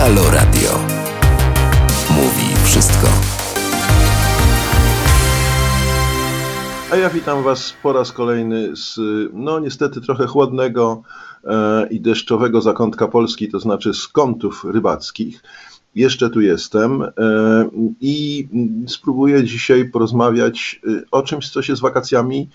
Halo Radio. Mówi wszystko. A ja witam Was po raz kolejny z, no niestety trochę chłodnego e, i deszczowego zakątka Polski, to znaczy z kątów rybackich. Jeszcze tu jestem e, i spróbuję dzisiaj porozmawiać e, o czymś, co się z wakacjami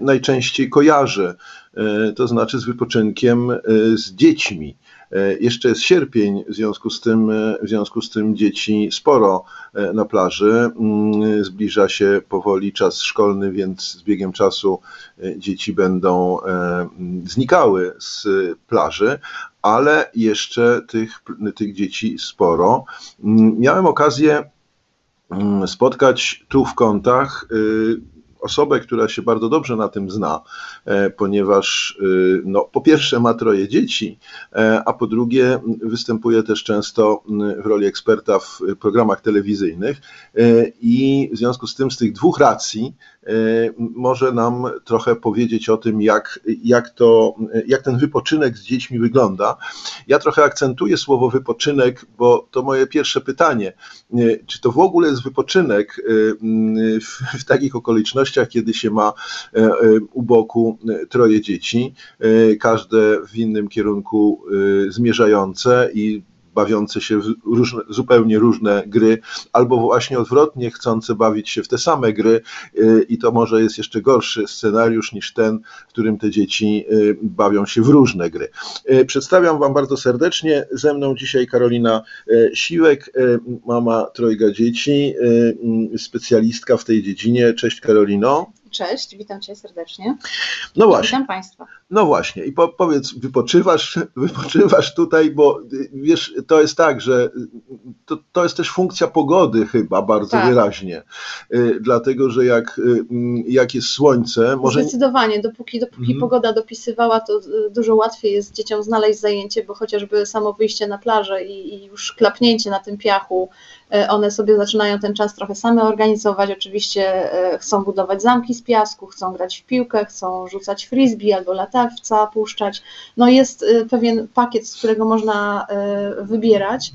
najczęściej kojarzy, e, to znaczy z wypoczynkiem e, z dziećmi. E, Jeszcze jest sierpień, w związku z tym, e, w związku z tym dzieci sporo e, na plaży. Mm, Zbliża się powoli czas szkolny, więc z biegiem czasu dzieci będą mm, znikały z plaży, ale jeszcze tych, tych dzieci sporo. Mm, Miałem okazję spotkać tu w kątach y, osobę, która się bardzo dobrze na tym zna, e, ponieważ y, no, po pierwsze ma troje dzieci, e, a po drugie występuje też często w roli eksperta w programach telewizyjnych e, i w związku z tym z tych dwóch racji e, może nam trochę powiedzieć o tym, jak, jak, to, jak ten wypoczynek z dziećmi wygląda. Ja trochę akcentuję słowo wypoczynek, bo to moje pierwsze pytanie. E, Czy to w ogóle jest wypoczynek m, w, w takich okolicznościach, kiedy się ma u boku troje dzieci, każde w innym kierunku zmierzające i bawiące się w różne, zupełnie różne gry, albo właśnie odwrotnie, chcące bawić się w te same gry y, i to może jest jeszcze gorszy scenariusz niż ten, w którym te dzieci y, bawią się w różne gry. Y, Przedstawiam Wam bardzo serdecznie, ze mną dzisiaj Karolina Siłek, mama trojga dzieci, specjalistka w tej dziedzinie. Cześć Karolino. Cześć, witam Cię serdecznie. No właśnie. Witam Państwa. No właśnie, i po, powiedz, wypoczywasz, wypoczywasz tutaj, bo y, wiesz, to jest tak, że y, to, to jest też funkcja pogody chyba bardzo Tak. wyraźnie. Y, Dlatego, że jak, mm, jak jest słońce, może. Zdecydowanie, dopóki, dopóki Mhm. pogoda dopisywała, to dużo łatwiej jest dzieciom znaleźć zajęcie, bo chociażby samo wyjście na plażę i, i już klapnięcie na tym piachu, one sobie zaczynają ten czas trochę same organizować. Oczywiście chcą budować zamki z piasku, chcą grać w piłkę, chcą rzucać frisbee albo latawca puszczać. No jest y, pewien pakiet, z którego można y, wybierać.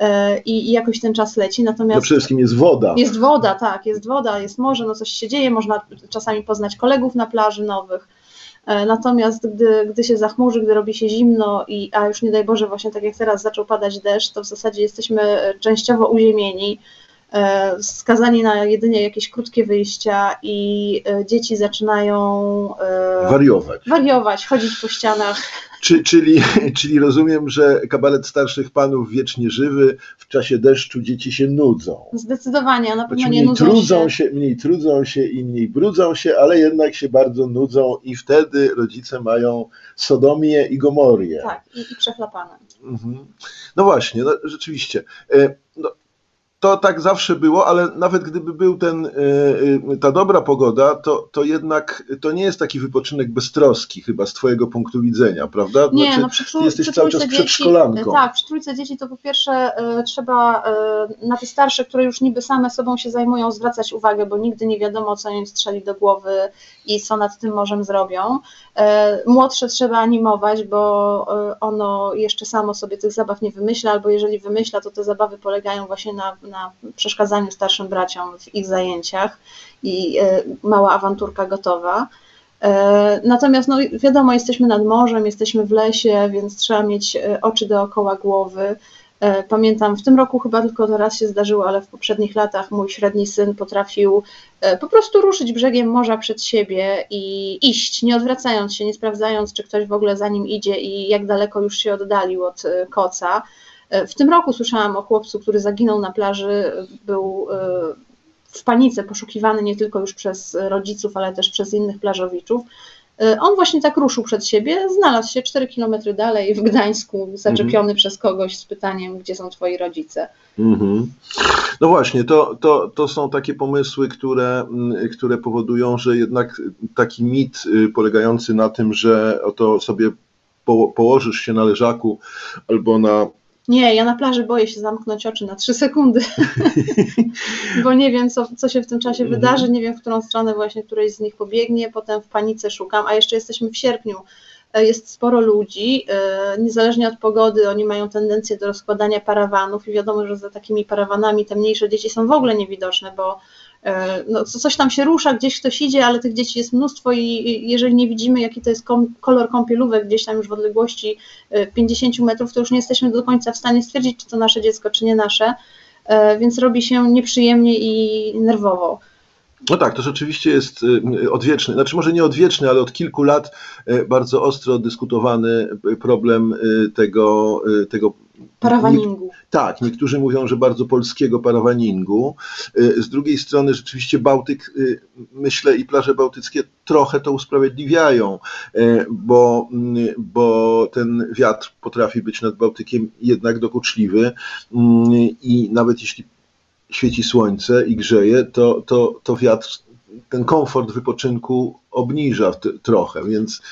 y, I, jakoś ten czas leci. No Natomiast przede wszystkim jest woda. Jest woda, tak, jest woda, jest morze, no coś się dzieje, można czasami poznać kolegów na plaży nowych. E, Natomiast gdy, gdy się zachmurzy, gdy robi się zimno, i, a już nie daj Boże, właśnie tak jak teraz zaczął padać deszcz, to w zasadzie jesteśmy e, częściowo uziemieni, skazani na jedynie jakieś krótkie wyjścia i e, dzieci zaczynają e, Wariować. wariować, chodzić po ścianach. Czy, czyli, czyli rozumiem, że kabaret starszych panów wiecznie żywy, w czasie deszczu dzieci się nudzą. Zdecydowanie, na pewno Znaczy nie mniej nudzą trudzą się. się, mniej trudzą się i mniej brudzą się, ale jednak się bardzo nudzą i wtedy rodzice mają sodomię i gomorię. Tak, i, i przechlapane. Mhm. No właśnie, no, rzeczywiście. E, No, to tak zawsze było, ale nawet gdyby był ten, e, e, ta dobra pogoda, to, to jednak to nie jest taki wypoczynek beztroski chyba z twojego punktu widzenia, prawda? Nie, Znaczy, no przy, ty jesteś przy cały czas dzieci, przedszkolanką. Tak, przy trójce dzieci to po pierwsze e, trzeba na te starsze, które już niby same sobą się zajmują, zwracać uwagę, bo nigdy nie wiadomo, co im strzeli do głowy i co nad tym morzem zrobią. Młodsze trzeba animować, bo ono jeszcze samo sobie tych zabaw nie wymyśla, albo jeżeli wymyśla, to te zabawy polegają właśnie na, na przeszkadzaniu starszym braciom w ich zajęciach i e, mała awanturka gotowa. E, Natomiast no, wiadomo, jesteśmy nad morzem, jesteśmy w lesie, więc trzeba mieć e, oczy dookoła głowy. Pamiętam, w tym roku chyba tylko to raz się zdarzyło, ale w poprzednich latach mój średni syn potrafił po prostu ruszyć brzegiem morza przed siebie i iść, nie odwracając się, nie sprawdzając, czy ktoś w ogóle za nim idzie i jak daleko już się oddalił od koca. E, W tym roku słyszałam o chłopcu, który zaginął na plaży, był e, w panice poszukiwany nie tylko już przez rodziców, ale też przez innych plażowiczów. Y, On właśnie tak ruszył przed siebie, znalazł się 4 km dalej w Gdańsku, zaczepiony przez kogoś z pytaniem, gdzie są twoi rodzice. Mhm. No właśnie, to, to, to są takie pomysły, które, które powodują, że jednak taki mit y, polegający na tym, że oto sobie po, położysz się na leżaku albo na Nie, ja na plaży boję się zamknąć oczy na 3 sekundy, bo nie wiem, co, co się w tym czasie Mhm. wydarzy, nie wiem, w którą stronę właśnie któreś z nich pobiegnie, potem w panice szukam, a jeszcze jesteśmy w sierpniu. jest sporo ludzi, niezależnie od pogody oni mają tendencję do rozkładania parawanów i wiadomo, że za takimi parawanami te mniejsze dzieci są w ogóle niewidoczne, bo no, coś tam się rusza, gdzieś ktoś idzie, ale tych dzieci jest mnóstwo i jeżeli nie widzimy, jaki to jest kolor kąpielówek gdzieś tam już w odległości 50 metrów, to już nie jesteśmy do końca w stanie stwierdzić, czy to nasze dziecko, czy nie nasze, więc robi się nieprzyjemnie i nerwowo. No tak, to rzeczywiście jest y, odwieczny, znaczy może nie odwieczny, ale od kilku lat y, bardzo ostro dyskutowany problem y, tego, tego Parawaningu. tak, niektórzy mówią, że bardzo polskiego parawaningu. Z drugiej strony rzeczywiście Bałtyk, myślę, i plaże bałtyckie trochę to usprawiedliwiają, bo, bo ten wiatr potrafi być nad Bałtykiem jednak dokuczliwy i nawet jeśli świeci słońce i grzeje, to, to, to wiatr ten komfort wypoczynku obniża trochę, więc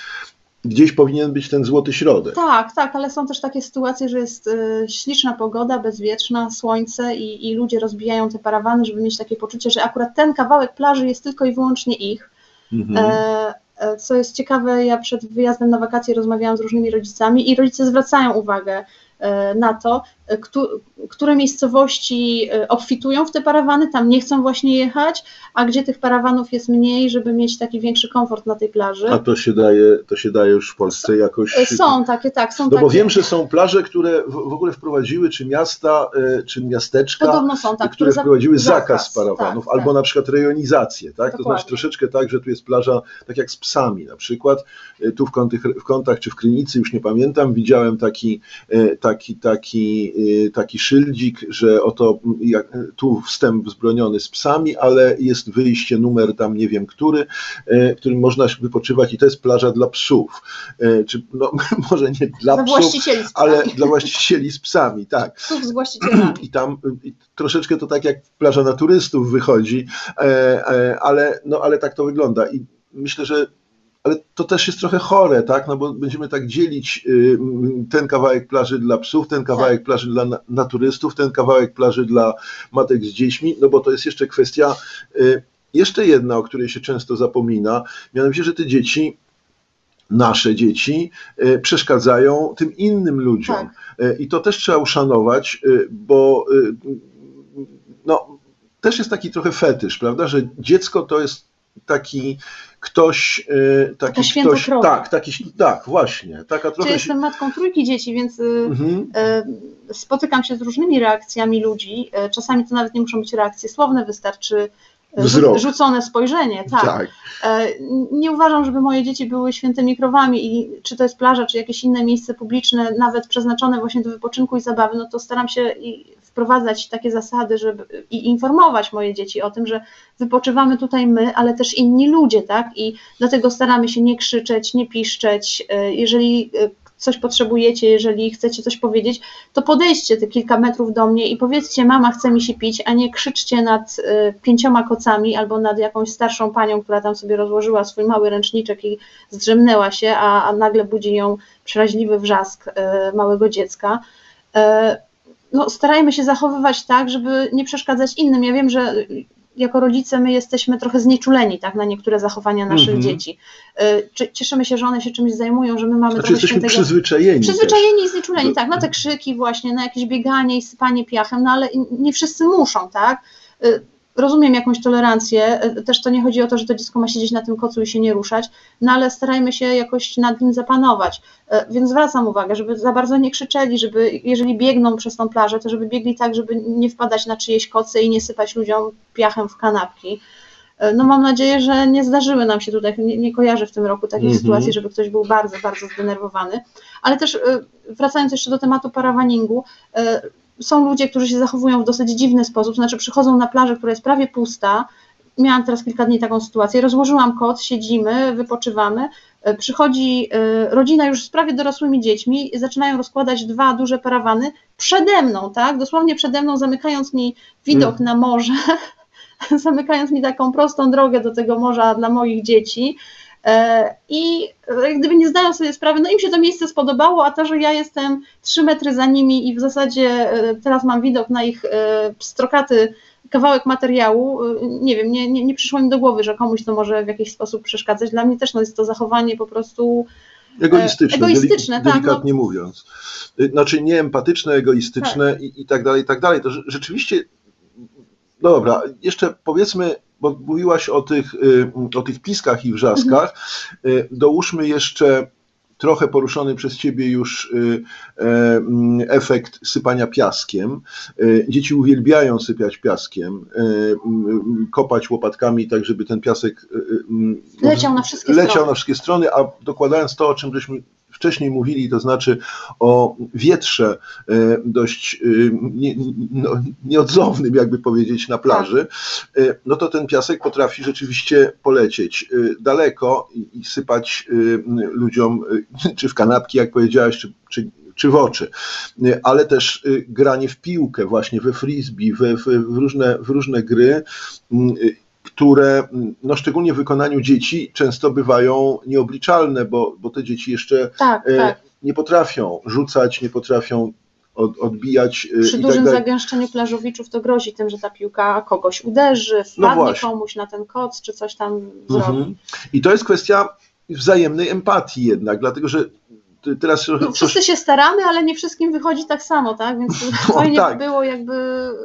gdzieś powinien być ten złoty środek. Tak, tak, ale są też takie sytuacje, że jest y, śliczna pogoda, bezwieczna, słońce i, i ludzie rozbijają te parawany, żeby mieć takie poczucie, że akurat ten kawałek plaży jest tylko i wyłącznie ich. Mhm. E, e co jest ciekawe, ja przed wyjazdem na wakacje rozmawiałam z różnymi rodzicami i rodzice zwracają uwagę e, na to, które miejscowości e, obfitują w te parawany, tam nie chcą właśnie jechać, a gdzie tych parawanów jest mniej, żeby mieć taki większy komfort na tej plaży. A to się daje, to się daje już w Polsce jakoś. E, są takie, tak, są No takie. bo wiem, że są plaże, które w ogóle wprowadziły, czy miasta, e, czy miasteczka, są, tak, które wprowadziły zakaz, zakaz parawanów, tak, albo tak. na przykład rejonizację, tak? To znaczy troszeczkę tak, że tu jest plaża, tak jak z psami na przykład, tu w kątach, w kątach czy w Krynicy, już nie pamiętam, widziałem taki, taki, taki, taki szyld, szyldzik, że oto jak, tu wstęp wzbroniony z psami, ale jest wyjście, numer tam nie wiem który, e, którym można wypoczywać i to jest plaża dla psów. E, czy no, może nie dla, dla psów, ale dla właścicieli z psami, tak. Psów z właścicielami. I tam i troszeczkę to tak jak plaża na turystów wychodzi, e, ale, no, ale tak to wygląda. I myślę, że ale to też jest trochę chore, tak? No bo będziemy tak dzielić y, ten kawałek plaży dla psów, ten kawałek tak. plaży dla naturystów, ten kawałek plaży dla matek z dziećmi, no bo to jest jeszcze kwestia, y, jeszcze jedna, o której się często zapomina, mianowicie, że te dzieci nasze dzieci y, przeszkadzają tym innym ludziom. Tak. I to też trzeba uszanować, bo no, też jest taki trochę fetysz, prawda, że dziecko to jest taki ktoś, e, taki Taka ktoś, tak, taki, tak, właśnie, taka trochę. Ja jestem matką trójki dzieci, więc y, mhm. E, spotykam się z różnymi reakcjami ludzi. E, czasami to nawet nie muszą być reakcje słowne, wystarczy Wzrok. rzucone spojrzenie, tak. tak. Nie uważam, żeby moje dzieci były świętymi krowami i czy to jest plaża, czy jakieś inne miejsce publiczne, nawet przeznaczone właśnie do wypoczynku i zabawy, no to staram się wprowadzać takie zasady, żeby i informować moje dzieci o tym, że wypoczywamy tutaj my, ale też inni ludzie, tak? I dlatego staramy się nie krzyczeć, nie piszczeć. E, jeżeli e, coś potrzebujecie, jeżeli chcecie coś powiedzieć, to podejdźcie te kilka metrów do mnie i powiedzcie, mama chce mi się pić, a nie krzyczcie nad e, pięcioma kocami albo nad jakąś starszą panią, która tam sobie rozłożyła swój mały ręczniczek i zdrzemnęła się, a, a nagle budzi ją przeraźliwy wrzask małego dziecka no, starajmy się zachowywać tak, żeby nie przeszkadzać innym. Ja wiem, że jako rodzice my jesteśmy trochę znieczuleni tak, na niektóre zachowania naszych mm -hmm. dzieci. Y, cieszymy się, że one się czymś zajmują, że my mamy znaczy trochę jesteśmy świętego... przyzwyczajeni. Przyzwyczajeni też. i znieczuleni, tak, na te krzyki właśnie, na jakieś bieganie i sypanie piachem, no ale nie wszyscy muszą, tak. Rozumiem jakąś tolerancję, e, też to nie chodzi o to, że to dziecko ma siedzieć na tym kocu i się nie ruszać, no ale starajmy się jakoś nad nim zapanować. E, więc zwracam uwagę, żeby za bardzo nie krzyczeli, żeby jeżeli biegną przez tą plażę, to żeby biegli tak, żeby nie wpadać na czyjeś koce i nie sypać ludziom piachem w kanapki. E, no mam nadzieję, że nie zdarzyły nam się tutaj, nie, nie kojarzę w tym roku takiej mm -hmm. sytuacji, żeby ktoś był bardzo, bardzo zdenerwowany. Ale też wracając jeszcze do tematu parawaningu, są ludzie, którzy się zachowują w dosyć dziwny sposób, znaczy przychodzą na plażę, która jest prawie pusta. Miałam teraz kilka dni taką sytuację. Rozłożyłam kot, siedzimy, wypoczywamy. E, przychodzi e, rodzina już z prawie dorosłymi dziećmi zaczynają rozkładać dwa duże parawany przede mną, tak? Dosłownie przede mną, zamykając mi widok mm. na morze, zamykając mi taką prostą drogę do tego morza dla moich dzieci. E, I gdyby nie zdają sobie sprawy, no im się to miejsce spodobało, a to, że ja jestem trzy metry za nimi i w zasadzie e, teraz mam widok na ich e, strokaty kawałek materiału, nie wiem, nie, nie, nie przyszło mi do głowy, że komuś to może w jakiś sposób przeszkadzać. Dla mnie też no, jest to zachowanie po prostu Egoistyczne, egoistyczne deli- tak, delikatnie mówiąc. Y, Znaczy nie empatyczne, egoistyczne i, i tak dalej, i tak dalej. To rze- rzeczywiście, no dobra, jeszcze powiedzmy, bo mówiłaś o tych, y, o tych piskach i wrzaskach, y, dołóżmy jeszcze trochę poruszony przez Ciebie już y, e, mm, efekt sypania piaskiem. Dzieci uwielbiają sypiać piaskiem, mm, kopać łopatkami tak, żeby ten piasek mm, Leciał na wszystkie leciał strony. na wszystkie strony, a dokładając to, o czym żeśmy wcześniej mówili, to znaczy o wietrze e, dość e, nie, no, nieodzownym, jakby powiedzieć, na plaży, e, no to ten piasek potrafi rzeczywiście polecieć daleko i, sypać ludziom, czy w kanapki, jak powiedziałaś, czy, czy czy w oczy, ale też granie w piłkę, właśnie we frisbee, w, w, różne, w różne gry, które m, no, szczególnie w wykonaniu dzieci często bywają nieobliczalne, bo, bo te dzieci jeszcze Tak, e, tak. nie potrafią rzucać, nie potrafią od, odbijać e, Przy i dużym tak zagęszczeniu plażowiczów to grozi tym, że ta piłka kogoś uderzy, wpadnie właśnie. komuś na ten koc, czy coś tam zrobi. Mhm. I to jest kwestia wzajemnej empatii jednak, dlatego że teraz No, wszyscy się staramy, ale nie wszystkim wychodzi tak samo, tak? Więc fajnie tak. by było, jakby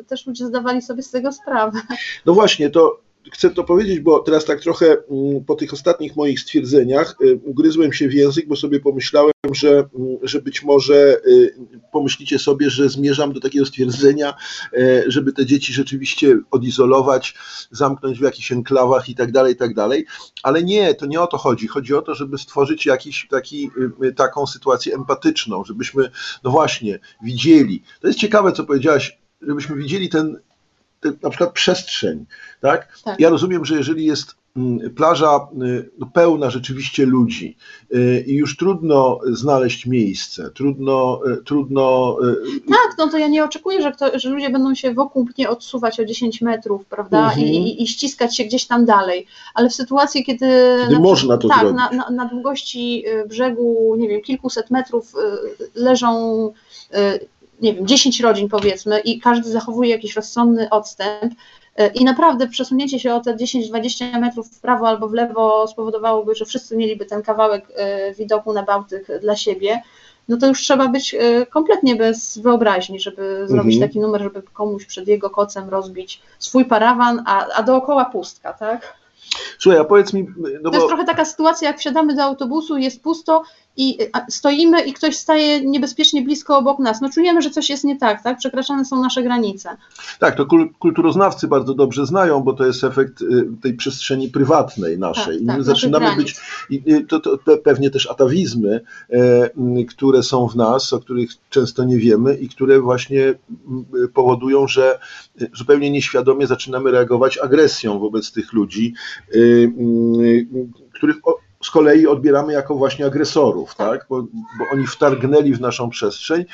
też ludzie zdawali sobie z tego sprawę. No właśnie, to chcę to powiedzieć, bo teraz tak trochę mm, po tych ostatnich moich stwierdzeniach y, ugryzłem się w język, bo sobie pomyślałem, że, mm, że być może y, pomyślicie sobie, że zmierzam do takiego stwierdzenia, e, żeby te dzieci rzeczywiście odizolować, zamknąć w jakichś enklawach i tak dalej, i tak dalej. Ale nie, to nie o to chodzi. Chodzi o to, żeby stworzyć jakiś taki, y, taką sytuację empatyczną, żebyśmy, no właśnie, widzieli. To jest ciekawe, co powiedziałaś, żebyśmy widzieli ten, ten na przykład przestrzeń, tak? Tak. Ja rozumiem, że jeżeli jest mm, plaża y, no, pełna rzeczywiście ludzi y, i już trudno znaleźć miejsce, trudno, y, trudno Tak, no to ja nie oczekuję, że, kto, że ludzie będą się wokół mnie odsuwać o 10 metrów, prawda? Mhm. I, i, ściskać się gdzieś tam dalej. Ale w sytuacji, kiedy. Kiedy na można to tak, zrobić. Na, na, na długości brzegu, nie wiem, kilkuset metrów leżą. Nie wiem, 10 rodzin powiedzmy, i każdy zachowuje jakiś rozsądny odstęp. y, I naprawdę przesunięcie się o te 10-20 metrów w prawo albo w lewo spowodowałoby, że wszyscy mieliby ten kawałek y, widoku na Bałtyk dla siebie no to już trzeba być y, kompletnie bez wyobraźni, żeby zrobić Mhm. taki numer, żeby komuś przed jego kocem rozbić swój parawan, a, a dookoła pustka, tak? Słuchaj, a powiedz mi, no To jest bo trochę taka sytuacja, jak wsiadamy do autobusu, jest pusto i stoimy i ktoś staje niebezpiecznie blisko obok nas. No czujemy, że coś jest nie tak, tak? Przekraczane są nasze granice. tak, to kul- kulturoznawcy bardzo dobrze znają, bo to jest efekt y, tej przestrzeni prywatnej naszej. Tak, I tak, zaczynamy być, y, to, to pe- pewnie też atawizmy, e, które są w nas, o których często nie wiemy i które właśnie powodują, że y, zupełnie nieświadomie zaczynamy reagować agresją wobec tych ludzi, których z kolei odbieramy jako właśnie agresorów, tak? Bo, bo oni wtargnęli w naszą przestrzeń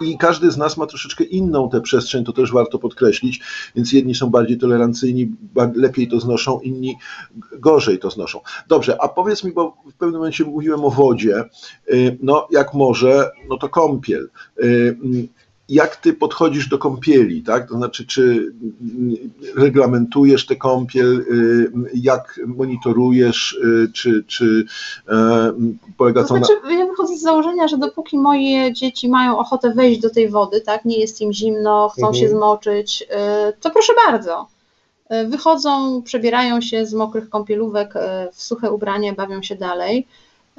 i każdy z nas ma troszeczkę inną tę przestrzeń, to też warto podkreślić, więc jedni są bardziej tolerancyjni, lepiej to znoszą, inni gorzej to znoszą. Dobrze, a powiedz mi, bo w pewnym momencie mówiłem o wodzie, y, no jak morze, no to kąpiel. Jak ty podchodzisz do kąpieli, tak? To znaczy, czy reglamentujesz tę kąpiel, y, jak monitorujesz, y, czy, czy e, polega To to na... znaczy, ja wychodzę z założenia, że dopóki moje dzieci mają ochotę wejść do tej wody, tak, nie jest im zimno, chcą Mhm. się zmoczyć, y, to proszę bardzo. Wychodzą, przebierają się z mokrych kąpielówek w suche ubranie, bawią się dalej.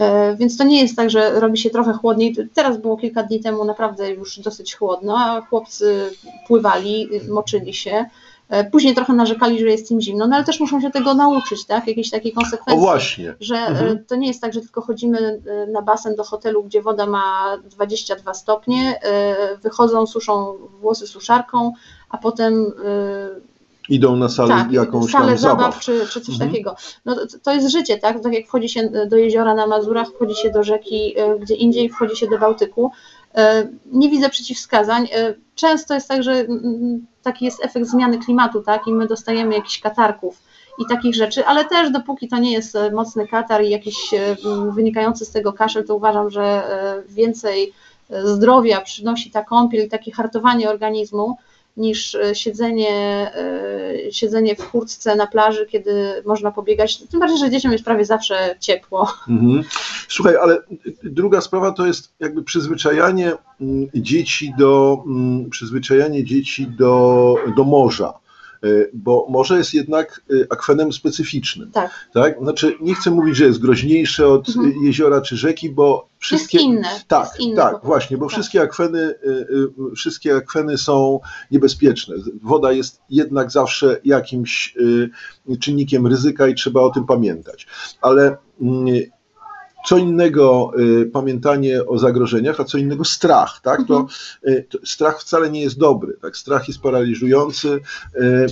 Y, Więc to nie jest tak, że robi się trochę chłodniej. Teraz było kilka dni temu naprawdę już dosyć chłodno, a chłopcy pływali, moczyli się. Y, Później trochę narzekali, że jest im zimno, no ale też muszą się tego nauczyć, tak? Jakiejś takiej O konsekwencji właśnie. że Mhm. e, to nie jest tak, że tylko chodzimy e, na basen do hotelu, gdzie woda ma 22 stopnie, e, wychodzą, suszą włosy suszarką, a potem e, Idą na salę tak, jakąś salę tam zabaw zabaw. czy, czy coś Mhm. takiego. No, to, to jest życie, tak? Tak jak wchodzi się do jeziora na Mazurach, wchodzi się do rzeki e, gdzie indziej, wchodzi się do Bałtyku. E, Nie widzę przeciwwskazań. E, Często jest tak, że mm, taki jest efekt zmiany klimatu, tak? I my dostajemy jakichś katarków i takich rzeczy, ale też dopóki to nie jest mocny katar i jakiś wynikający z tego kaszel, to uważam, że więcej zdrowia przynosi ta kąpiel i takie hartowanie organizmu niż e, siedzenie, e, siedzenie w kurtce na plaży, kiedy można pobiegać. Tym bardziej, że dzieciom jest prawie zawsze ciepło. Mhm. Słuchaj, ale druga sprawa to jest jakby przyzwyczajanie mm, dzieci do, mm, przyzwyczajanie dzieci do, do morza. E, bo morze jest jednak e, akwenem specyficznym. Tak. tak. Znaczy, nie chcę mówić, że jest groźniejsze od Mhm. e, jeziora czy rzeki, bo wszystkie. Jest inne. Tak, jest inne tak, właśnie, bo Tak. wszystkie akweny, wszystkie akweny są niebezpieczne. Woda jest jednak zawsze jakimś czynnikiem ryzyka i trzeba o tym pamiętać. Ale mm, co innego y, pamiętanie o zagrożeniach, a co innego strach, tak? To, Mhm. y, to strach wcale nie jest dobry, tak? Strach jest paraliżujący y,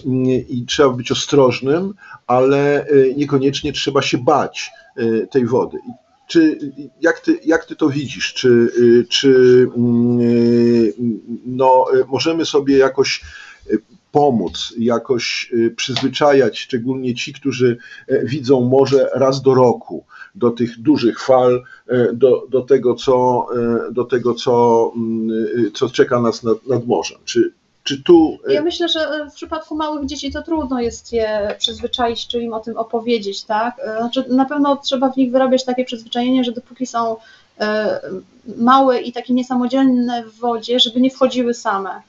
i trzeba być ostrożnym, ale niekoniecznie trzeba się bać tej wody. Czy, jak, ty, jak ty to widzisz? Czy, czy mm, no, możemy sobie jakoś pomóc, jakoś y, przyzwyczajać, szczególnie ci, którzy y, widzą morze raz do roku, do tych dużych fal, y, do, do tego, co, y, do tego co, mm, y, co czeka nas nad, nad morzem. Czy, czy tu. Ja myślę, że w przypadku małych dzieci to trudno jest je przyzwyczaić, czy im o tym opowiedzieć, tak? Znaczy, na pewno trzeba w nich wyrabiać takie przyzwyczajenie, że dopóki są e, małe i takie niesamodzielne w wodzie, żeby nie wchodziły same.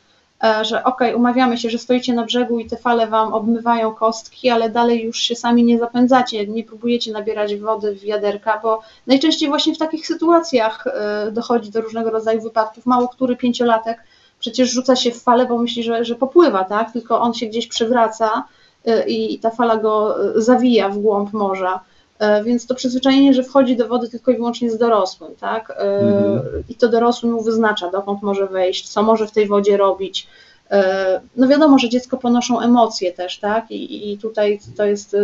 E, Że okej, umawiamy się, że stoicie na brzegu i te fale wam obmywają kostki, ale dalej już się sami nie zapędzacie, nie próbujecie nabierać wody w wiaderka, bo najczęściej właśnie w takich sytuacjach e, dochodzi do różnego rodzaju wypadków. Mało który pięciolatek przecież rzuca się w falę, bo myśli, że, że popływa, tak? Tylko on się gdzieś przywraca y, i ta fala go zawija w głąb morza. Y, Więc to przyzwyczajenie, że wchodzi do wody tylko i wyłącznie z dorosłym, tak? Y, Mhm. I to dorosły mu wyznacza, dokąd może wejść, co może w tej wodzie robić. Y, No wiadomo, że dziecko ponoszą emocje też, tak? I, i tutaj to jest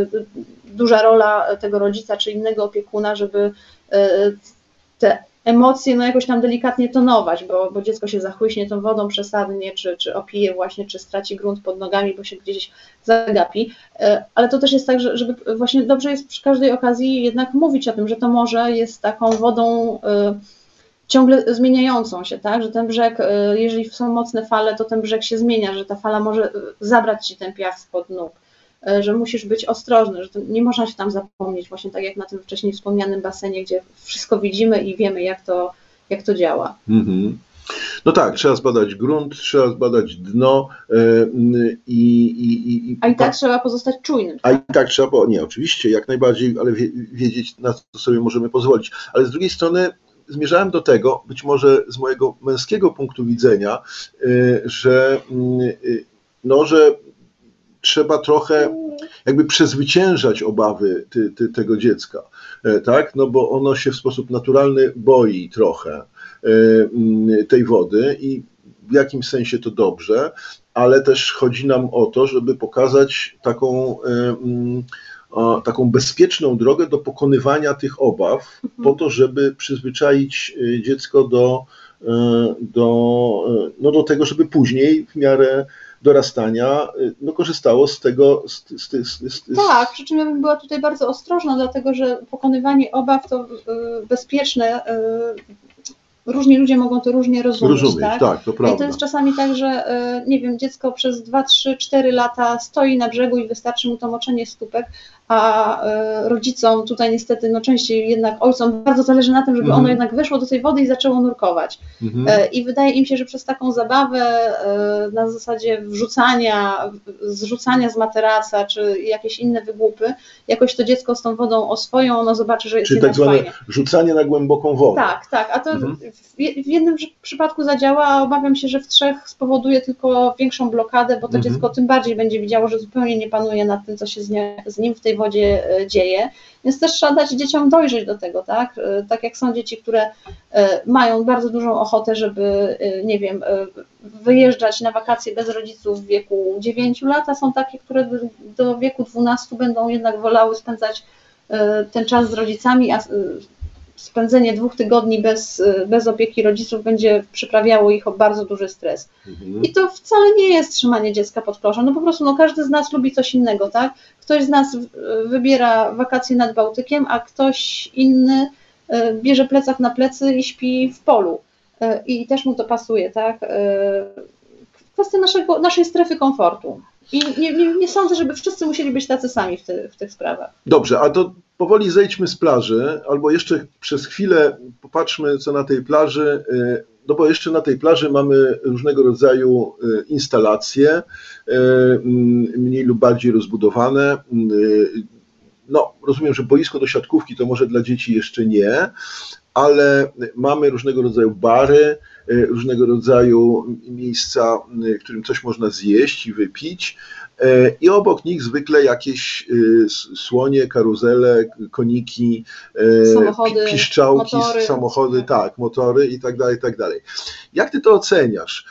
duża rola tego rodzica czy innego opiekuna, żeby te emocje no jakoś tam delikatnie tonować, bo, bo dziecko się zachłyśnie tą wodą przesadnie, czy, czy opije właśnie, czy straci grunt pod nogami, bo się gdzieś zagapi. E, Ale to też jest tak, że, żeby właśnie dobrze jest przy każdej okazji jednak mówić o tym, że to morze jest taką wodą e, ciągle zmieniającą się, tak, że ten brzeg, e, jeżeli są mocne fale, to ten brzeg się zmienia, że ta fala może zabrać ci ten piach spod nóg że musisz być ostrożny, że to nie można się tam zapomnieć, właśnie tak jak na tym wcześniej wspomnianym basenie, gdzie wszystko widzimy i wiemy, jak to, jak to działa. Mhm. No tak, trzeba zbadać grunt, trzeba zbadać dno e, i, i, i, i A i tak trzeba pozostać czujnym. A i tak trzeba, bo nie, oczywiście, jak najbardziej, ale wie, wiedzieć, na co sobie możemy pozwolić. Ale z drugiej strony zmierzałem do tego, być może z mojego męskiego punktu widzenia, y, że, no, że trzeba trochę jakby przezwyciężać obawy ty, ty, tego dziecka, e, tak? No bo ono się w sposób naturalny boi trochę e, mm, tej wody i w jakimś sensie to dobrze, ale też chodzi nam o to, żeby pokazać taką, e, mm, taką bezpieczną drogę do pokonywania tych obaw, po to, żeby przyzwyczaić dziecko do, do, no do tego, żeby później w miarę dorastania e, no, korzystało z tego. Z, z, z, z, Tak, przy czym ja bym była tutaj bardzo ostrożna, dlatego że pokonywanie obaw to y, bezpieczne. y, Różni ludzie mogą to różnie rozumieć, rozumieć, tak? tak, to I to prawda. jest czasami tak, że y, nie wiem, dziecko przez 2, 3, 4 lata stoi na brzegu i wystarczy mu to moczenie stópek, a y, rodzicom tutaj niestety, no częściej jednak ojcom bardzo zależy na tym, żeby Mhm. ono jednak weszło do tej wody i zaczęło nurkować. Mhm. E, I wydaje im się, że przez taką zabawę e, na zasadzie wrzucania, zrzucania z materaca, czy jakieś inne wygłupy, jakoś to dziecko z tą wodą oswoją, ono zobaczy, że jest Czyli tak zwane fajnie. rzucanie na głęboką wodę. Tak, tak, a to Mhm. w, jednym przy- przypadku zadziała, a obawiam się, że w trzech spowoduje tylko większą blokadę, bo to Mhm. dziecko tym bardziej będzie widziało, że zupełnie nie panuje nad tym, co się z, nie, z nim w tej wodzie e, dzieje. Więc też trzeba dać dzieciom dojrzeć do tego, tak? E, Tak jak są dzieci, które e, mają bardzo dużą ochotę, żeby, nie wiem, wyjeżdżać na wakacje bez rodziców w wieku 9 lat, a są takie, które do, wieku 12 będą jednak wolały spędzać ten czas z rodzicami, a spędzenie dwóch tygodni bez, e, bez opieki rodziców będzie przyprawiało ich o bardzo duży stres. Mhm. I to wcale nie jest trzymanie dziecka pod kloszem. No po prostu no, każdy z nas lubi coś innego, tak? Ktoś z nas w- wybiera wakacje nad Bałtykiem, a ktoś inny e, bierze plecak na plecy i śpi w polu. I też mu to pasuje, tak? Kwestia naszego, naszej strefy komfortu. I nie, nie, nie sądzę, żeby wszyscy musieli być tacy sami w, ty, w tych sprawach. Dobrze, a to powoli zejdźmy z plaży, albo jeszcze przez chwilę popatrzmy, co na tej plaży. y, No bo jeszcze na tej plaży mamy różnego rodzaju y, instalacje, y, mm, mniej lub bardziej rozbudowane. No, rozumiem, że boisko do siatkówki to może dla dzieci jeszcze nie, ale mamy różnego rodzaju bary, różnego rodzaju miejsca, w którym coś można zjeść i wypić. Y, I obok nich zwykle jakieś s- słonie, karuzele, koniki, y, Samochody, pi- piszczałki, motory. samochody, tak, motory i tak dalej, i tak dalej. Jak ty to oceniasz?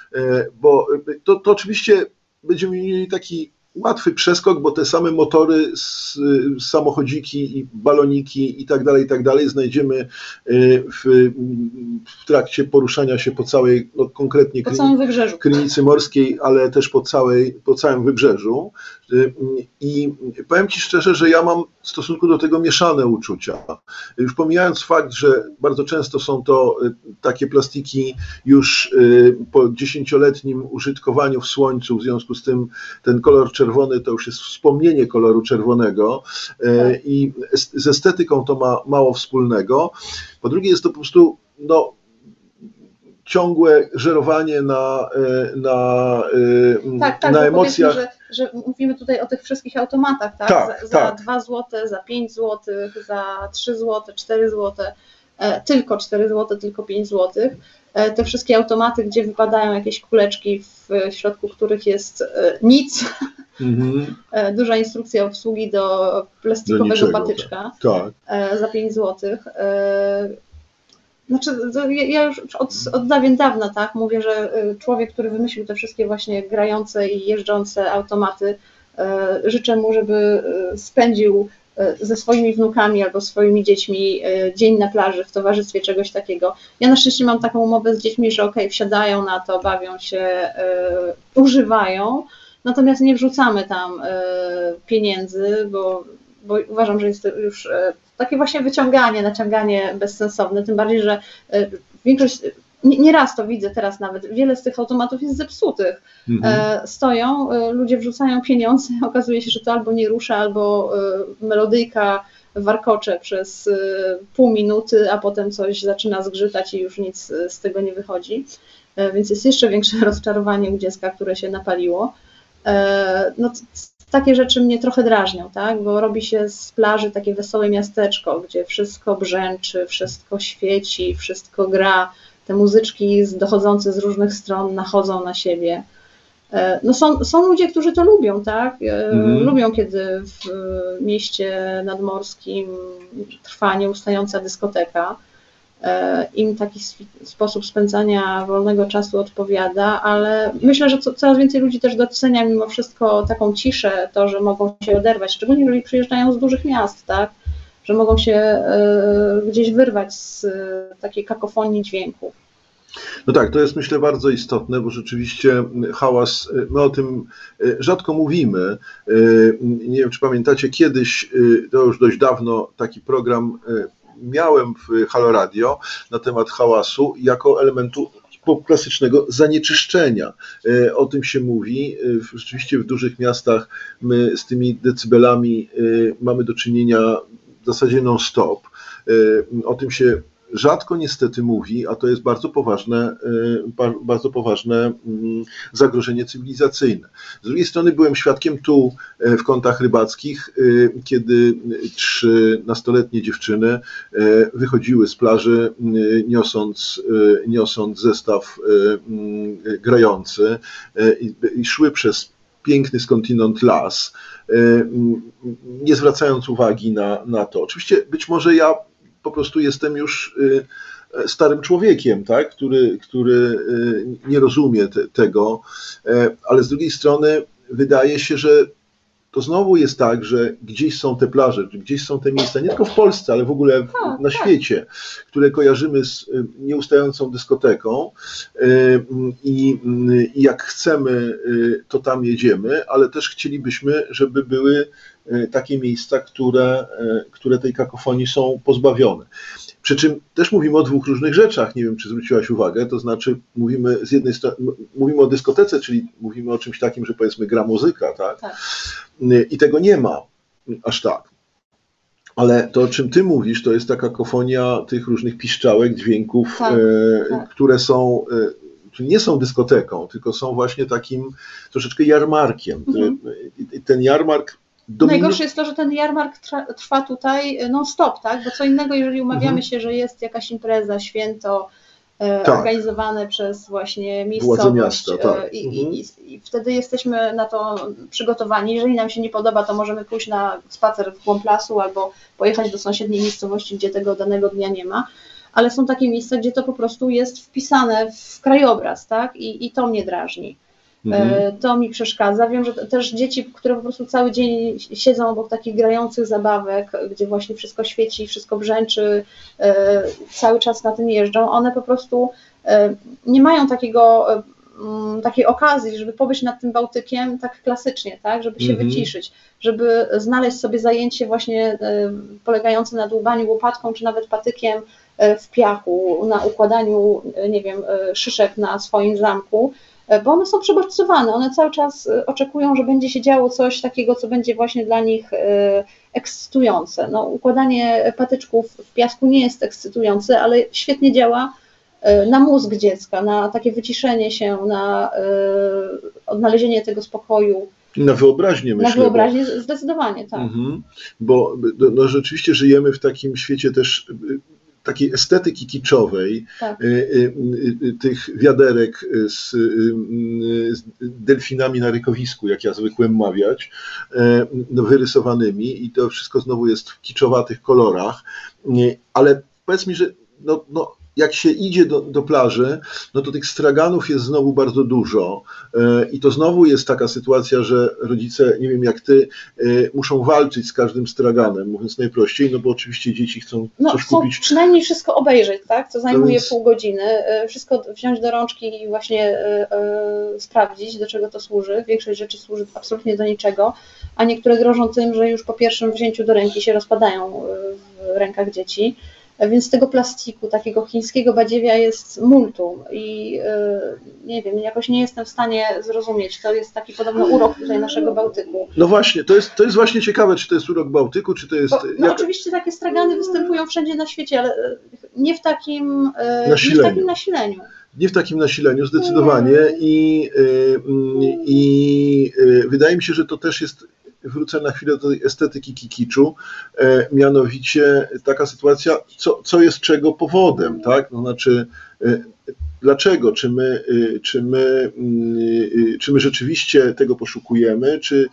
Bo to, to oczywiście będziemy mieli taki łatwy przeskok, bo te same motory, samochodziki i baloniki i tak dalej, i tak dalej znajdziemy y, w, w trakcie poruszania się po całej, no konkretnie Po Kryni- całym wybrzeżu. Krynicy Morskiej, ale też po, całej, po całym wybrzeżu. Y, I powiem Ci szczerze, że ja mam w stosunku do tego mieszane uczucia. Już pomijając fakt, że bardzo często są to y, takie plastiki już po dziesięcioletnim użytkowaniu w słońcu, w związku z tym ten kolor czerwony to już jest wspomnienie koloru czerwonego y, i es- z estetyką to ma mało wspólnego. Po drugie jest to po prostu no, ciągłe żerowanie na, e, na, e, Tak, tak, na emocjach. że, że mówimy tutaj o tych wszystkich automatach, tak? Tak, za, za tak. 2 zł, za 5 zł, za 3 zł, 4 zł, e, tylko 4 zł, tylko 5 zł. E, te wszystkie automaty, gdzie wypadają jakieś kuleczki, w środku których jest e, nic, Mhm, e, duża instrukcja obsługi do plastikowego niczego, patyczka tak. e, za 5 zł. Znaczy, to ja już od, od dawien dawna tak mówię, że e, człowiek, który wymyślił te wszystkie właśnie grające i jeżdżące automaty, e, życzę mu, żeby e, spędził e, ze swoimi wnukami albo swoimi dziećmi e, dzień na plaży w towarzystwie czegoś takiego. Ja na szczęście mam taką umowę z dziećmi, że okej, wsiadają na to, bawią się, e, używają, natomiast nie wrzucamy tam e, pieniędzy, bo, bo uważam, że jest to już e, takie właśnie wyciąganie, naciąganie bezsensowne, tym bardziej, że e, większość, nie- nieraz to widzę teraz nawet, wiele z tych automatów jest zepsutych. Mhm. Stoją, ludzie wrzucają pieniądze, okazuje się, że to albo nie rusza, albo melodyjka warkocze przez pół minuty, a potem coś zaczyna zgrzytać i już nic z tego nie wychodzi. Więc jest jeszcze większe rozczarowanie u dziecka, które się napaliło. E, No, takie rzeczy mnie trochę drażnią, tak? bo robi się z plaży takie wesołe miasteczko, gdzie wszystko brzęczy, wszystko świeci, wszystko gra, te muzyczki dochodzące z różnych stron nachodzą na siebie. E, No są, są ludzie, którzy to lubią, tak? E, Mhm. Lubią, kiedy w mieście nadmorskim trwa nieustająca dyskoteka. E, Im taki sposób spędzania wolnego czasu odpowiada, ale myślę, że co, coraz więcej ludzi też docenia mimo wszystko taką ciszę, to, że mogą się oderwać, szczególnie jeżeli przyjeżdżają z dużych miast, tak? Że mogą się e, gdzieś wyrwać z e, takiej kakofonii dźwięków. No tak, to jest myślę bardzo istotne, bo rzeczywiście hałas, my o tym y, rzadko mówimy. Y, Nie wiem, czy pamiętacie, kiedyś, y, to już dość dawno, taki program y, miałem w Halo Radio na temat hałasu jako elementu klasycznego zanieczyszczenia. Y, O tym się mówi. W- Rzeczywiście w dużych miastach my z tymi decybelami y, mamy do czynienia w zasadzie non-stop. O tym się rzadko niestety mówi, a to jest bardzo poważne, y, ba- bardzo poważne mm, zagrożenie cywilizacyjne. Z drugiej strony byłem świadkiem tu y, w kątach rybackich, y, kiedy trzy nastoletnie dziewczyny y, wychodziły z plaży y, niosąc, niosąc zestaw mm, grający y, i- szły przez piękny skądinąd las, mm, nie zwracając uwagi na, na to. Oczywiście być może ja po prostu jestem już y, starym człowiekiem, tak? który, który y, nie rozumie te, tego, e, ale z drugiej strony wydaje się, że to znowu jest tak, że gdzieś są te plaże, że gdzieś są te miejsca, nie tylko w Polsce, ale w ogóle w, Tak, na tak. świecie, które kojarzymy z y, nieustającą dyskoteką y, i, i jak chcemy, to tam jedziemy, ale też chcielibyśmy, żeby były takie miejsca, które, które tej kakofonii są pozbawione. Przy czym też mówimy o dwóch różnych rzeczach, nie wiem czy zwróciłaś uwagę, to znaczy mówimy z jednej strony, mówimy o dyskotece, czyli mówimy o czymś takim, że powiedzmy gra muzyka, tak? tak. I tego nie ma aż tak. Ale to, o czym ty mówisz, to jest taka kakofonia tych różnych piszczałek, dźwięków, tak, e, tak. które są, e, czyli nie są dyskoteką, tylko są właśnie takim troszeczkę jarmarkiem. Mhm. Ten jarmark Dominu... Najgorsze jest to, że ten jarmark trwa tutaj non-stop, tak? Bo co innego, jeżeli umawiamy mhm. się, że jest jakaś impreza, święto, E, tak. organizowane przez właśnie miejscowość miasta, tak. E, i, mhm. i, i, wtedy jesteśmy na to przygotowani. Jeżeli nam się nie podoba, to możemy pójść na spacer w głąb lasu albo pojechać do sąsiedniej miejscowości, gdzie tego danego dnia nie ma. Ale są takie miejsca, gdzie to po prostu jest wpisane w krajobraz, tak? I, i to mnie drażni. Mhm. E, to mi przeszkadza. Wiem, że też dzieci, które po prostu cały dzień siedzą obok takich grających zabawek, gdzie właśnie wszystko świeci, wszystko brzęczy, e, cały czas na tym jeżdżą, one po prostu e, nie mają takiego mm, takiej okazji, żeby pobyć nad tym Bałtykiem tak klasycznie, tak, żeby się mhm. wyciszyć, żeby znaleźć sobie zajęcie właśnie polegające na dłubaniu łopatką czy nawet patykiem w piachu, na układaniu, nie wiem, szyszek na swoim zamku, bo one są przebodźcowane, one cały czas e, oczekują, że będzie się działo coś takiego, co będzie właśnie dla nich e, ekscytujące. No, układanie patyczków w piasku nie jest ekscytujące, ale świetnie działa na mózg dziecka, na takie wyciszenie się, na odnalezienie tego spokoju. Na wyobraźnię myślę. Na wyobraźnię bo, zdecydowanie, tak. Mhm, bo no, rzeczywiście żyjemy w takim świecie też takiej estetyki kiczowej, tak. Y, y, y, tych wiaderek z, z, delfinami na rykowisku, jak ja zwykłem mawiać, no, wyrysowanymi i to wszystko znowu jest w kiczowatych kolorach, ale powiedz mi, że no, no, jak się idzie do, do plaży, no to tych straganów jest znowu bardzo dużo e, i to znowu jest taka sytuacja, że rodzice, nie wiem jak ty, e, muszą walczyć z każdym straganem, mówiąc najprościej, no bo oczywiście dzieci chcą no, coś chcą kupić. przynajmniej wszystko obejrzeć, tak, co zajmuje więc... pół godziny, e, wszystko wziąć do rączki i właśnie sprawdzić, do czego to służy. Większość rzeczy służy absolutnie do niczego, a niektóre grożą tym, że już po pierwszym wzięciu do ręki się rozpadają w rękach dzieci. Więc tego plastiku, takiego chińskiego badziewia jest multum i y, nie wiem, jakoś nie jestem w stanie zrozumieć. To jest taki podobno urok tutaj naszego Bałtyku. No właśnie, to jest, to jest właśnie ciekawe, czy to jest urok Bałtyku, czy to jest... Bo, no jak... oczywiście takie stragany występują wszędzie na świecie, ale y, nie w takim, nasileniu. nie w takim nasileniu nie w takim nasileniu, zdecydowanie. I, i, i wydaje mi się, że to też jest wrócę na chwilę do tej estetyki kikiczu, e, mianowicie taka sytuacja, co, co jest czego powodem, tak? No znaczy, e, dlaczego, czy my, e, czy, my, mm, czy my rzeczywiście tego poszukujemy, czy,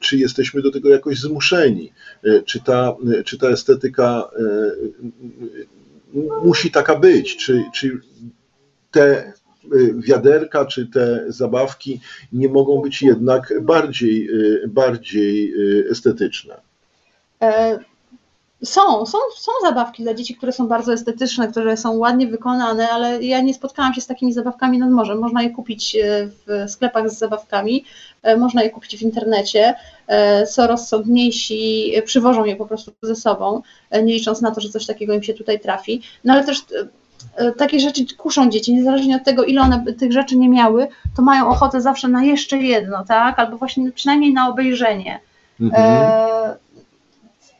czy jesteśmy do tego jakoś zmuszeni, czy ta, czy ta estetyka musi taka być, czy, czy te wiaderka czy te zabawki nie mogą być jednak bardziej, y, bardziej y, estetyczne? E, są, są, są zabawki dla dzieci, które są bardzo estetyczne, które są ładnie wykonane, ale ja nie spotkałam się z takimi zabawkami nad morzem. Można je kupić w sklepach z zabawkami, e, można je kupić w internecie. E, co rozsądniejsi przywożą je po prostu ze sobą, nie licząc na to, że coś takiego im się tutaj trafi. No ale też E, takie rzeczy kuszą dzieci, niezależnie od tego, ile one tych rzeczy nie miały, to mają ochotę zawsze na jeszcze jedno, tak? Albo właśnie przynajmniej na obejrzenie. Mhm. E,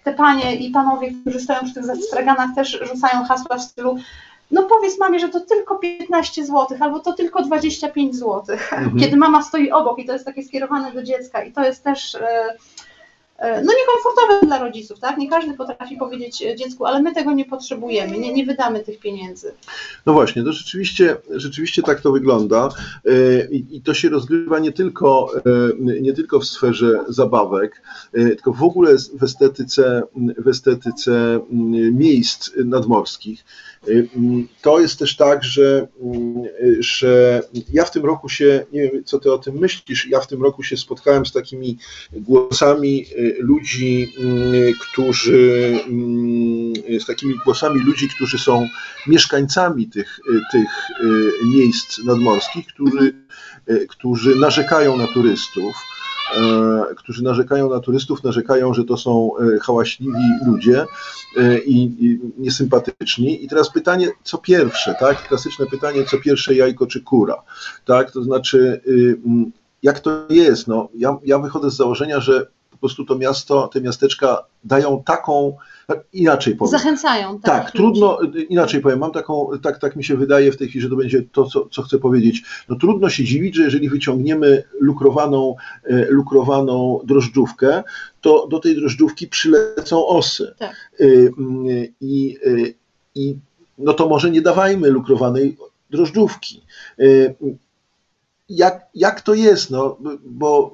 te panie i panowie, którzy stoją przy tych straganach, też rzucają hasła w stylu no powiedz mamie, że to tylko 15 zł, albo to tylko 25 zł. Mhm. Kiedy mama stoi obok i to jest takie skierowane do dziecka i to jest też... E, E, no niekomfortowe dla rodziców, tak? Nie każdy potrafi powiedzieć e, dziecku, ale my tego nie potrzebujemy, nie, nie wydamy tych pieniędzy. No właśnie, to rzeczywiście, rzeczywiście tak to wygląda e, i to się rozgrywa nie tylko, nie tylko w sferze zabawek, tylko w ogóle w estetyce, w estetyce miejsc nadmorskich. To jest też tak, że, że ja w tym roku się, nie wiem co ty o tym myślisz, ja w tym roku się spotkałem z takimi głosami ludzi, którzy, z takimi głosami ludzi, którzy są mieszkańcami tych, tych miejsc nadmorskich, którzy którzy narzekają na turystów, którzy narzekają na turystów, narzekają, że to są hałaśliwi ludzie i, i niesympatyczni. I teraz pytanie, co pierwsze, tak? Klasyczne pytanie, co pierwsze jajko czy kura, tak? To znaczy, y, jak to jest? No, ja, ja wychodzę z założenia, że po prostu to miasto, te miasteczka dają taką, inaczej powiem. Zachęcają. Tak, tak trudno, inaczej powiem, mam taką, tak, tak mi się wydaje w tej chwili, że to będzie to, co, co chcę powiedzieć. No trudno się dziwić, że jeżeli wyciągniemy lukrowaną, e, lukrowaną drożdżówkę, to do tej drożdżówki przylecą osy. Tak. E, I, e, I no to może nie dawajmy lukrowanej drożdżówki. Jak, jak to jest? No, bo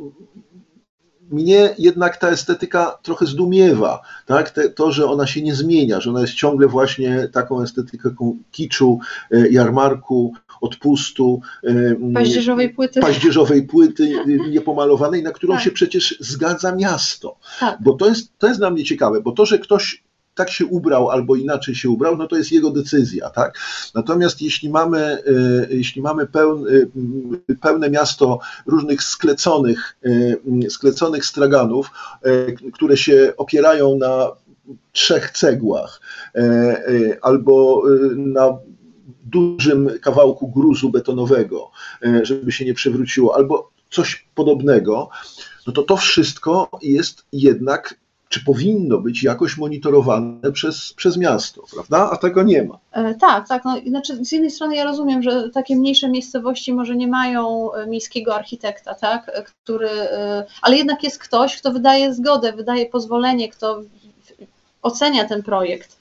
mnie jednak ta estetyka trochę zdumiewa, tak? Te, to, że ona się nie zmienia, że ona jest ciągle właśnie taką estetyką kiczu, e, jarmarku, odpustu, e, paździerzowej płyty, paździerzowej płyty niepomalowanej, na którą tak. się przecież zgadza miasto. Tak. Bo to jest, to jest dla mnie ciekawe, bo to, że ktoś tak się ubrał albo inaczej się ubrał, no to jest jego decyzja, tak? Natomiast jeśli mamy, e, jeśli mamy pełne, pełne miasto różnych skleconych, e, skleconych straganów, e, które się opierają na trzech cegłach albo na dużym kawałku gruzu betonowego, żeby się nie przewróciło, albo coś podobnego, no to to wszystko jest jednak czy powinno być jakoś monitorowane przez, przez miasto, prawda? A tego nie ma. E, tak, tak. No, znaczy z jednej strony ja rozumiem, że takie mniejsze miejscowości może nie mają e, miejskiego architekta, tak, e, który, ale jednak jest ktoś, kto wydaje zgodę, wydaje pozwolenie, kto ocenia ten projekt.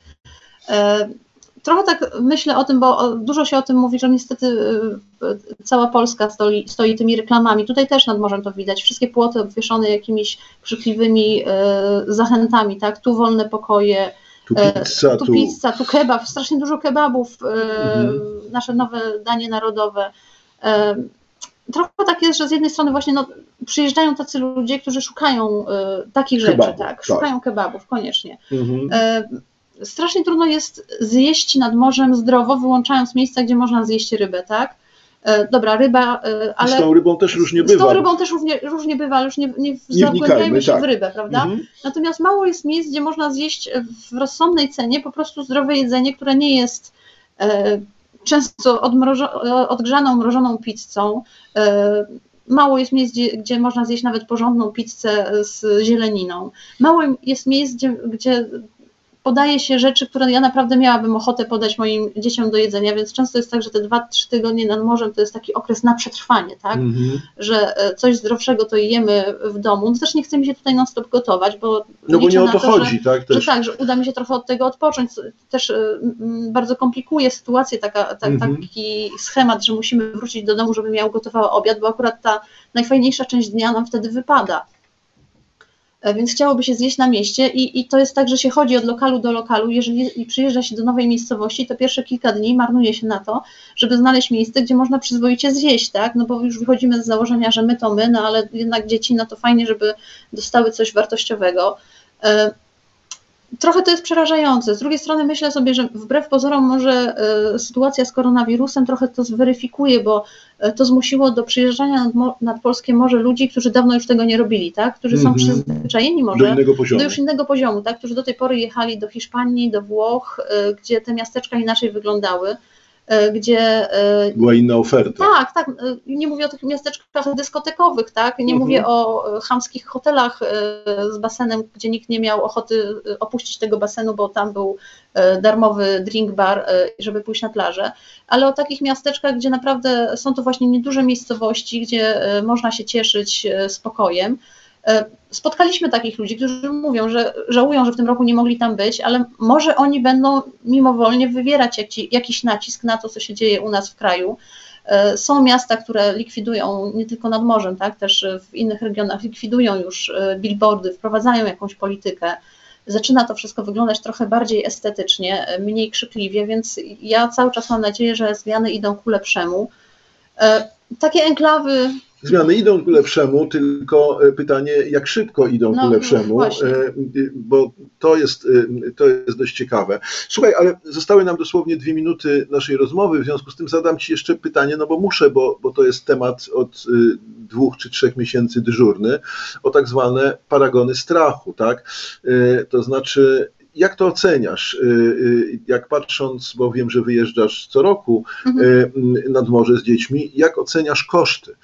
Trochę tak myślę o tym, bo dużo się o tym mówi, że niestety y, cała Polska stoi, stoi tymi reklamami. Tutaj też nad morzem to widać. Wszystkie płoty obwieszone jakimiś krzykliwymi y, zachętami, tak? Tu wolne pokoje, tu pizza, tu, tu pizza, tu kebab, strasznie dużo kebabów, y, mhm. nasze nowe danie narodowe. Trochę tak jest, że z jednej strony właśnie no, przyjeżdżają tacy ludzie, którzy szukają takich Kebabu, rzeczy, tak, szukają tak. kebabów koniecznie. Mhm strasznie trudno jest zjeść nad morzem zdrowo, wyłączając miejsca, gdzie można zjeść rybę, tak? E, dobra, ryba, e, ale. Z tą rybą też różnie bywa. Z tą rybą też różnie, różnie bywa, ale już nie, nie, nie zagłębiajmy się tak. w rybę, prawda? Mhm. Natomiast mało jest miejsc, gdzie można zjeść w rozsądnej cenie po prostu zdrowe jedzenie, które nie jest e, często odgrzaną, mrożoną pizzą. E, mało jest miejsc, gdzie, gdzie, można zjeść nawet porządną pizzę z zieleniną. Mało jest miejsc, gdzie, gdzie podaje się rzeczy, które ja naprawdę miałabym ochotę podać moim dzieciom do jedzenia, więc często jest tak, że te dwa, trzy tygodnie nad morzem to jest taki okres na przetrwanie, tak? Mm-hmm. Że e, coś zdrowszego to jemy w domu. No też nie chce mi się tutaj non stop gotować, bo No bo nie o to, to chodzi, że, tak? Też. Że tak, że uda mi się trochę od tego odpocząć. Też e, bardzo komplikuje sytuację taka, tak, mm-hmm. taki schemat, że musimy wrócić do domu, żeby miał gotowała obiad, bo akurat ta najfajniejsza część dnia nam wtedy wypada. E, więc chciałoby się zjeść na mieście i, i to jest tak, że się chodzi od lokalu do lokalu. Jeżeli przyjeżdża się do nowej miejscowości, to pierwsze kilka dni marnuje się na to, żeby znaleźć miejsce, gdzie można przyzwoicie zjeść, tak? No bo już wychodzimy z założenia, że my to my, no ale jednak dzieci, no to fajnie, żeby dostały coś wartościowego. Trochę to jest przerażające. Z drugiej strony myślę sobie, że wbrew pozorom może e, sytuacja z koronawirusem trochę to zweryfikuje, bo e, to zmusiło do przyjeżdżania nad, nad polskie morze ludzi, którzy dawno już tego nie robili, tak? którzy są mm -hmm. przyzwyczajeni może do, innego poziomu. do już innego poziomu, tak? którzy do tej pory jechali do Hiszpanii, do Włoch, e, gdzie te miasteczka inaczej wyglądały gdzie... E, Była inna oferta. Tak, tak. E, nie mówię o tych miasteczkach dyskotekowych, tak? Nie mhm. mówię o chamskich hotelach z basenem, gdzie nikt nie miał ochoty opuścić tego basenu, bo tam był darmowy drink bar, żeby pójść na plażę, ale o takich miasteczkach, gdzie naprawdę są to właśnie nieduże miejscowości, gdzie można się cieszyć spokojem. E, spotkaliśmy takich ludzi, którzy mówią, że żałują, że w tym roku nie mogli tam być, ale może oni będą mimowolnie wywierać jakiś nacisk na to, co się dzieje u nas w kraju. E, są miasta, które likwidują nie tylko nad morzem, tak, też w innych regionach likwidują już e, billboardy, wprowadzają jakąś politykę. Zaczyna to wszystko wyglądać trochę bardziej estetycznie, mniej krzykliwie, więc ja cały czas mam nadzieję, że zmiany idą ku lepszemu. Takie enklawy Zmiany idą ku lepszemu, tylko e, pytanie, jak szybko idą No, ku lepszemu, właśnie. e, bo to jest, e, to jest dość ciekawe. Słuchaj, ale zostały nam dosłownie dwie minuty naszej rozmowy, w związku z tym zadam Ci jeszcze pytanie, no bo muszę, bo, bo to jest temat od dwóch czy trzech miesięcy dyżurny, o tak zwane paragony strachu, tak? To znaczy, jak to oceniasz? E, e, Jak patrząc, bo wiem, że wyjeżdżasz co roku Mhm. e, nad morze z dziećmi, jak oceniasz koszty?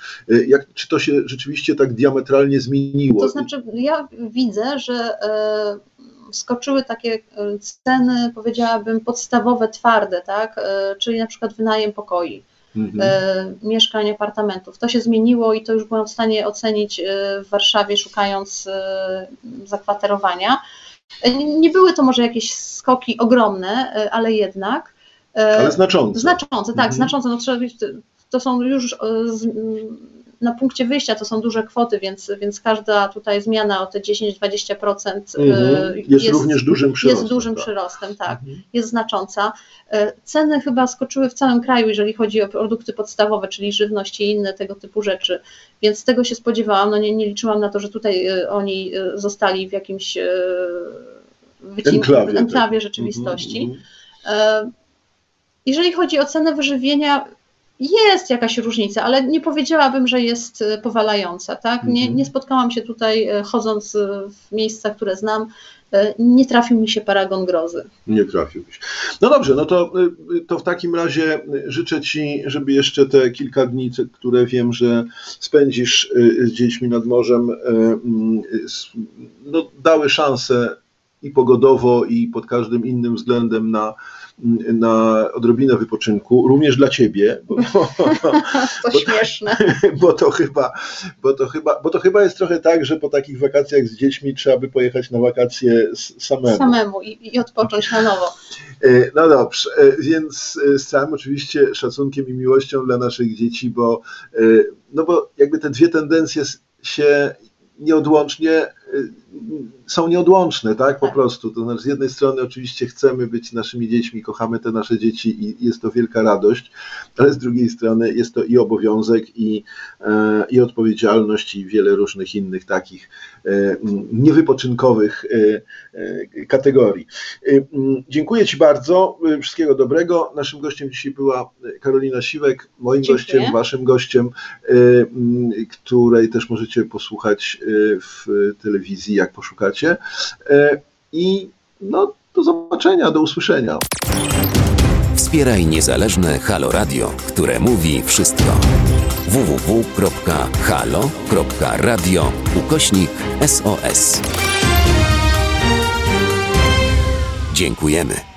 Jak, czy to się rzeczywiście tak diametralnie zmieniło? To znaczy, ja widzę, że skoczyły takie ceny, powiedziałabym, podstawowe, twarde, tak? Czyli na przykład wynajem pokoi, Mhm. mieszkań, apartamentów. To się zmieniło i to już byłam w stanie ocenić w Warszawie, szukając zakwaterowania. Nie były to może jakieś skoki ogromne, e, ale jednak. e, Ale znacząco. Znaczące, tak, Mhm. znaczące. No, trzeba, to są już e, na punkcie wyjścia to są duże kwoty, więc, więc każda tutaj zmiana o te 10-20% e, Mhm. Jest również dużym przyrostem, Jest dużym tak. przyrostem, tak. Mhm. Jest znacząca. E, Ceny chyba skoczyły w całym kraju, jeżeli chodzi o produkty podstawowe, czyli żywność i inne tego typu rzeczy, więc tego się spodziewałam. No nie, nie liczyłam na to, że tutaj e, oni zostali w jakimś wycinku, Enklawie, w enklawie tak. rzeczywistości. Mhm. E, Jeżeli chodzi o cenę wyżywienia, jest jakaś różnica, ale nie powiedziałabym, że jest e, powalająca. Tak? Nie, Mhm. nie spotkałam się tutaj, e, chodząc e, w miejsca, które znam, nie trafił mi się paragon grozy. Nie trafiłbyś. No dobrze, no to, to w takim razie życzę Ci, żeby jeszcze te kilka dni, które wiem, że spędzisz z dziećmi nad morzem, mm, no, dały szansę i pogodowo, i pod każdym innym względem na, na odrobinę wypoczynku, również dla Ciebie, bo, To Bo- śmieszne. bo, to chyba, bo, to chyba, bo to chyba jest trochę tak, że po takich wakacjach z dziećmi trzeba by pojechać na wakacje samemu. Samemu i, i odpocząć na nowo. E, No dobrze, e, więc e, z całym oczywiście szacunkiem i miłością dla naszych dzieci, bo, no bo jakby te dwie tendencje się nieodłącznie są nieodłączne, tak? Po Tak. prostu. To znaczy, z jednej strony oczywiście chcemy być naszymi dziećmi, kochamy te nasze dzieci i jest to wielka radość, ale z drugiej strony jest to i obowiązek, i, e, i odpowiedzialność, i wiele różnych innych takich e, niewypoczynkowych e, kategorii. Dziękuję Ci bardzo. Wszystkiego dobrego. Naszym gościem dzisiaj była Karolina Siwek, moim Dziękuję. gościem, Waszym gościem, której też możecie posłuchać w telewizji, jak poszukacie. E, I no, do zobaczenia, do usłyszenia. Wspieraj niezależne Halo Radio, które mówi wszystko. www.halo.radio ukośnik SOS. Dziękujemy.